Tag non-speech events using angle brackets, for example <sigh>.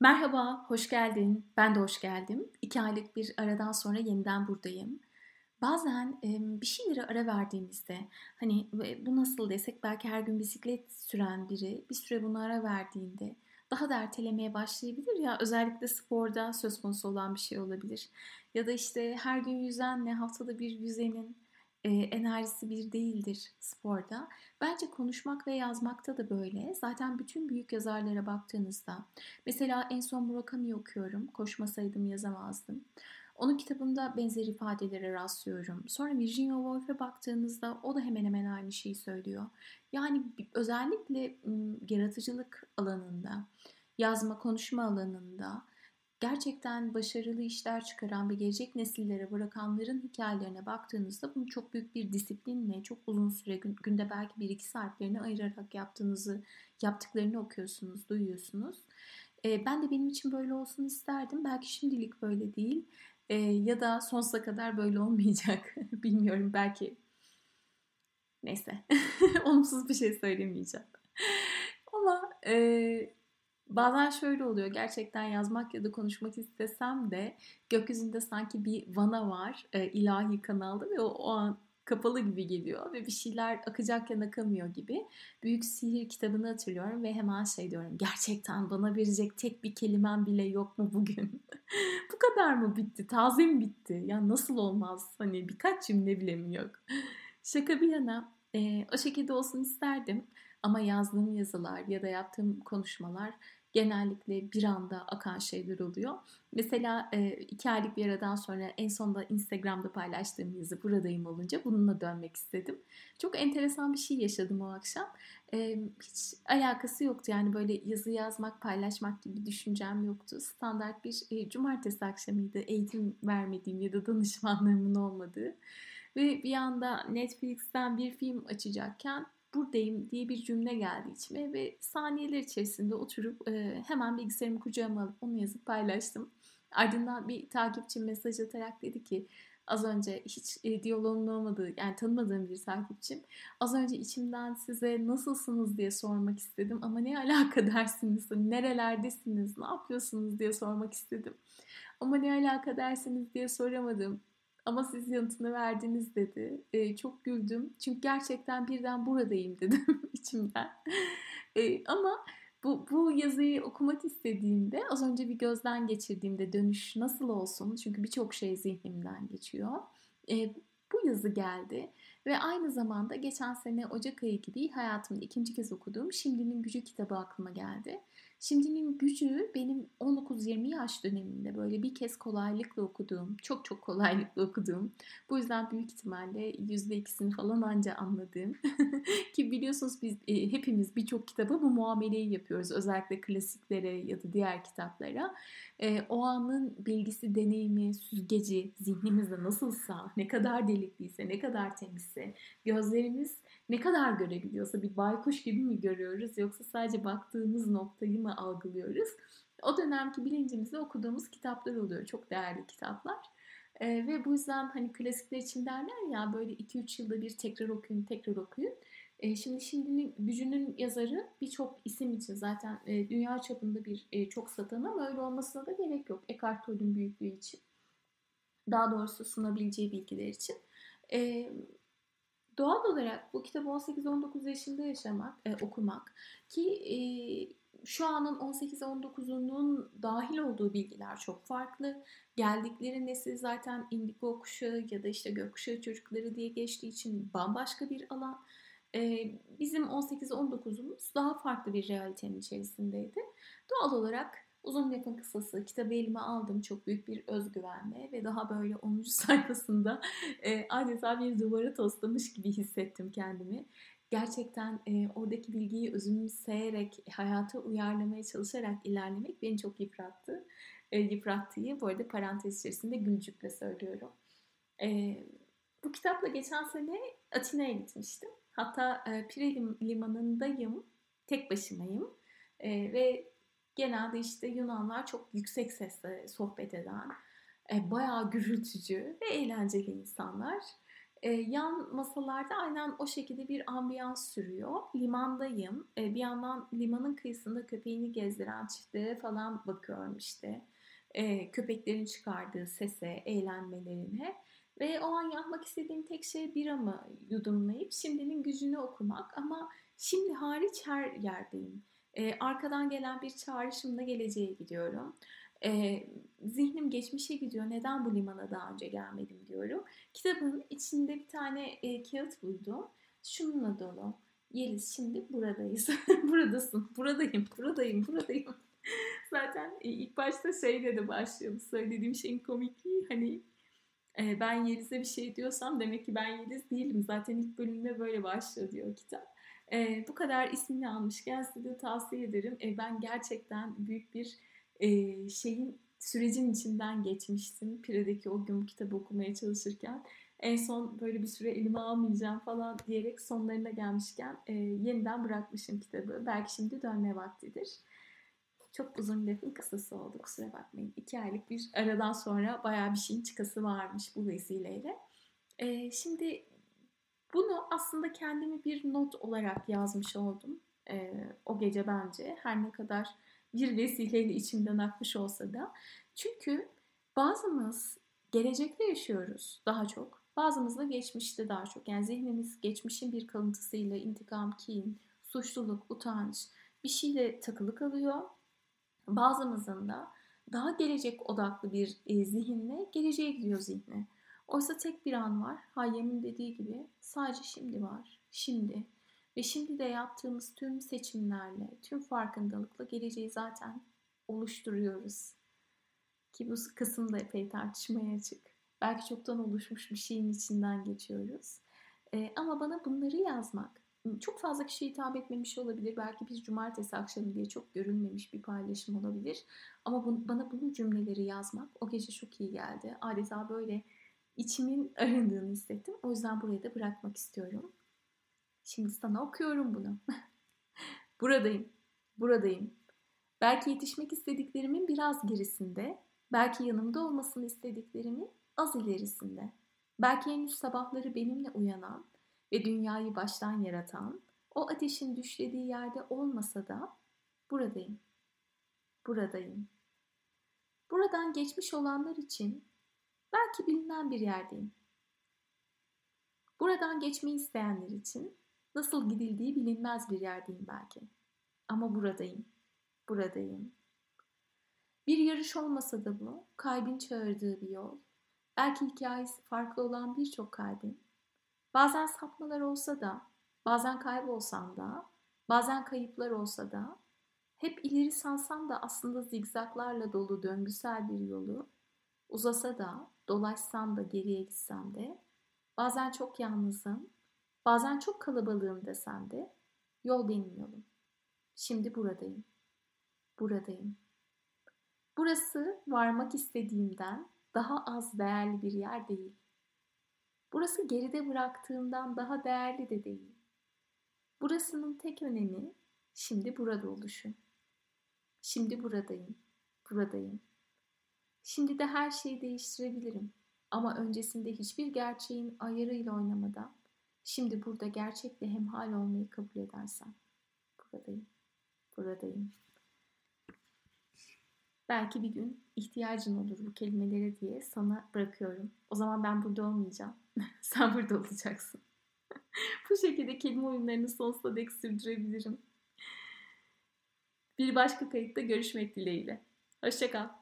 Merhaba, hoş geldin. Ben de hoş geldim. İki aylık bir aradan sonra yeniden buradayım. Bazen bir şeylere ara verdiğimizde, hani bu nasıl desek belki her gün bisiklet süren biri bir süre buna ara verdiğinde daha da ertelemeye başlayabilir ya özellikle sporda söz konusu olan bir şey olabilir. Ya da işte her gün yüzenle haftada bir yüzenin e, enerjisi bir değildir sporda. Bence konuşmak ve yazmakta da böyle. Zaten bütün büyük yazarlara baktığınızda mesela en son Murakami okuyorum. Koşmasaydım yazamazdım. Onun kitabında benzer ifadelere rastlıyorum. Sonra Virginia Woolf'e baktığınızda o da hemen hemen aynı şeyi söylüyor. Yani özellikle yaratıcılık alanında, yazma, konuşma alanında gerçekten başarılı işler çıkaran ve gelecek nesillere bırakanların hikayelerine baktığınızda bunu çok büyük bir disiplinle çok uzun süre günde belki bir iki saatlerini ayırarak yaptığınızı yaptıklarını okuyorsunuz, duyuyorsunuz. ben de benim için böyle olsun isterdim. Belki şimdilik böyle değil ya da sonsuza kadar böyle olmayacak. <laughs> Bilmiyorum belki. Neyse <laughs> olumsuz bir şey söylemeyeceğim. Ama e, Bazen şöyle oluyor gerçekten yazmak ya da konuşmak istesem de gökyüzünde sanki bir vana var e, ilahi kanalda ve o, o an kapalı gibi geliyor ve bir şeyler akacakken akamıyor gibi. Büyük Sihir kitabını hatırlıyorum ve hemen şey diyorum gerçekten bana verecek tek bir kelimem bile yok mu bugün? <laughs> Bu kadar mı bitti? Taze mi bitti? Ya nasıl olmaz? Hani birkaç cümle bile mi yok? Şaka bir yana e, o şekilde olsun isterdim. Ama yazdığım yazılar ya da yaptığım konuşmalar genellikle bir anda akan şeyler oluyor. Mesela e, iki aylık bir aradan sonra en sonunda Instagram'da paylaştığım yazı buradayım olunca bununla dönmek istedim. Çok enteresan bir şey yaşadım o akşam. E, hiç alakası yoktu yani böyle yazı yazmak, paylaşmak gibi düşüncem yoktu. Standart bir e, cumartesi akşamıydı eğitim vermediğim ya da danışmanlarımın olmadığı. Ve bir anda Netflix'ten bir film açacakken buradayım diye bir cümle geldi içime ve saniyeler içerisinde oturup e, hemen bilgisayarımı kucağıma alıp onu yazıp paylaştım. Ardından bir takipçi mesaj atarak dedi ki az önce hiç e, diyaloğumun olmadığı yani tanımadığım bir takipçim az önce içimden size nasılsınız diye sormak istedim ama ne <laughs> alaka dersiniz nerelerdesiniz ne yapıyorsunuz diye sormak istedim ama ne alaka dersiniz diye soramadım ama siz yanıtını verdiniz dedi. E, çok güldüm. Çünkü gerçekten birden buradayım dedim <laughs> içimden. E, ama bu, bu yazıyı okumak istediğimde az önce bir gözden geçirdiğimde dönüş nasıl olsun? Çünkü birçok şey zihnimden geçiyor. E, bu yazı geldi ve aynı zamanda geçen sene Ocak ayı gibi hayatımda ikinci kez okuduğum Şimdinin Gücü kitabı aklıma geldi. Şimdinin gücü benim 19-20 yaş döneminde böyle bir kez kolaylıkla okuduğum, çok çok kolaylıkla okuduğum, bu yüzden büyük ihtimalle %2'sini falan anca anladığım <laughs> ki biliyorsunuz biz e, hepimiz birçok kitaba bu muameleyi yapıyoruz. Özellikle klasiklere ya da diğer kitaplara. E, o anın bilgisi, deneyimi, süzgeci zihnimizde nasılsa, ne kadar delikliyse, ne kadar temizse, gözlerimiz ne kadar görebiliyorsa bir baykuş gibi mi görüyoruz yoksa sadece baktığımız noktayı mı algılıyoruz? O dönemki bilincimizde okuduğumuz kitaplar oluyor. Çok değerli kitaplar. Ee, ve bu yüzden hani klasikler için derler ya böyle 2-3 yılda bir tekrar okuyun, tekrar okuyun. Ee, şimdi şimdinin gücünün yazarı birçok isim için zaten e, dünya çapında bir e, çok satan ama öyle olmasına da gerek yok. Eckhart Tolle'ün büyüklüğü için. Daha doğrusu sunabileceği bilgiler için. E, Doğal olarak bu kitabı 18-19 yaşında yaşamak, e, okumak ki e, şu anın 18-19'unun dahil olduğu bilgiler çok farklı. Geldikleri nesil zaten indigo kuşağı ya da işte gökkuşağı çocukları diye geçtiği için bambaşka bir alan. Ee, bizim 18-19'umuz daha farklı bir realitenin içerisindeydi. Doğal olarak Uzun yakın kısası kitabı elime aldım çok büyük bir özgüvenle ve daha böyle 10. <laughs> sayfasında e, adeta bir duvara toslamış gibi hissettim kendimi. Gerçekten e, oradaki bilgiyi özümseyerek, hayata uyarlamaya çalışarak ilerlemek beni çok yıprattı. E, yıprattığı bu arada parantez içerisinde gülcükle söylüyorum. E, bu kitapla geçen sene Atina'ya gitmiştim. Hatta e, Pire limanındayım, tek başımayım. E, ve genelde işte Yunanlar çok yüksek sesle sohbet eden, e, bayağı gürültücü ve eğlenceli insanlar. E, yan masalarda aynen o şekilde bir ambiyans sürüyor. Limandayım. E, bir yandan limanın kıyısında köpeğini gezdiren çiftlere falan bakıyorum işte. E, köpeklerin çıkardığı sese, eğlenmelerine. Ve o an yapmak istediğim tek şey biramı yudumlayıp şimdinin gücünü okumak. Ama şimdi hariç her yerdeyim. E, arkadan gelen bir çağrışımla geleceğe gidiyorum. E, zihnim geçmişe gidiyor. Neden bu limana daha önce gelmedim diyorum. Kitabın içinde bir tane e, kağıt buldum. Şununla dolu. Yeliz şimdi buradayız. <laughs> Buradasın. Buradayım. Buradayım. Buradayım. <laughs> Zaten ilk başta şeyle de başlıyor. Söylediğim şeyin komikliği hani e, ben Yeliz'e bir şey diyorsam demek ki ben Yeliz değilim. Zaten ilk bölümde böyle başlıyor diyor kitap. E, bu kadar ismini almışken size de tavsiye ederim. E, ben gerçekten büyük bir e, şeyin sürecin içinden geçmiştim. Pire'deki o gün kitabı okumaya çalışırken. En son böyle bir süre elime almayacağım falan diyerek sonlarına gelmişken e, yeniden bırakmışım kitabı. Belki şimdi dönme vaktidir. Çok uzun lafın kısası oldu kusura bakmayın. İki aylık bir aradan sonra bayağı bir şeyin çıkası varmış bu vesileyle. E, şimdi bunu aslında kendimi bir not olarak yazmış oldum. E, o gece bence her ne kadar bir vesileyle içimden akmış olsa da. Çünkü bazımız gelecekte yaşıyoruz daha çok. Bazımız da geçmişte daha çok. Yani zihnimiz geçmişin bir kalıntısıyla intikam, kin, suçluluk, utanç bir şeyle takılı kalıyor. Bazımızın da daha gelecek odaklı bir e, zihinle geleceğe gidiyor zihni. Oysa tek bir an var. Hayyem'in dediği gibi sadece şimdi var. Şimdi. Ve şimdi de yaptığımız tüm seçimlerle, tüm farkındalıkla geleceği zaten oluşturuyoruz. Ki bu kısım da epey tartışmaya açık. Belki çoktan oluşmuş bir şeyin içinden geçiyoruz. Ee, ama bana bunları yazmak çok fazla kişiye hitap etmemiş olabilir. Belki biz cumartesi akşamı diye çok görülmemiş bir paylaşım olabilir. Ama bu, bana bunu cümleleri yazmak o gece çok iyi geldi. Adeta böyle içimin arındığını hissettim. O yüzden burayı da bırakmak istiyorum. Şimdi sana okuyorum bunu. <laughs> buradayım, buradayım. Belki yetişmek istediklerimin biraz gerisinde, belki yanımda olmasını istediklerimin az ilerisinde. Belki henüz sabahları benimle uyanan ve dünyayı baştan yaratan, o ateşin düşlediği yerde olmasa da buradayım. Buradayım. Buradan geçmiş olanlar için belki bilinen bir yerdeyim. Buradan geçmeyi isteyenler için Nasıl gidildiği bilinmez bir yerdeyim belki. Ama buradayım. Buradayım. Bir yarış olmasa da bu, kalbin çağırdığı bir yol. Belki hikayesi farklı olan birçok kalbin. Bazen sapmalar olsa da, bazen kaybolsam da, bazen kayıplar olsa da, hep ileri sansam da aslında zigzaklarla dolu döngüsel bir yolu, uzasa da, dolaşsam da geriye gitsem de, bazen çok yalnızım, Bazen çok kalabalığım desem de yol benim yolum. Şimdi buradayım. Buradayım. Burası varmak istediğimden daha az değerli bir yer değil. Burası geride bıraktığımdan daha değerli de değil. Burasının tek önemi şimdi burada oluşum. Şimdi buradayım. Buradayım. Şimdi de her şeyi değiştirebilirim. Ama öncesinde hiçbir gerçeğin ayarıyla oynamadan Şimdi burada gerçekle hemhal olmayı kabul edersen buradayım, buradayım. Belki bir gün ihtiyacın olur bu kelimelere diye sana bırakıyorum. O zaman ben burada olmayacağım. <laughs> Sen burada olacaksın. <laughs> bu şekilde kelime oyunlarını sonsuza dek sürdürebilirim. Bir başka kayıtta görüşmek dileğiyle. Hoşçakal.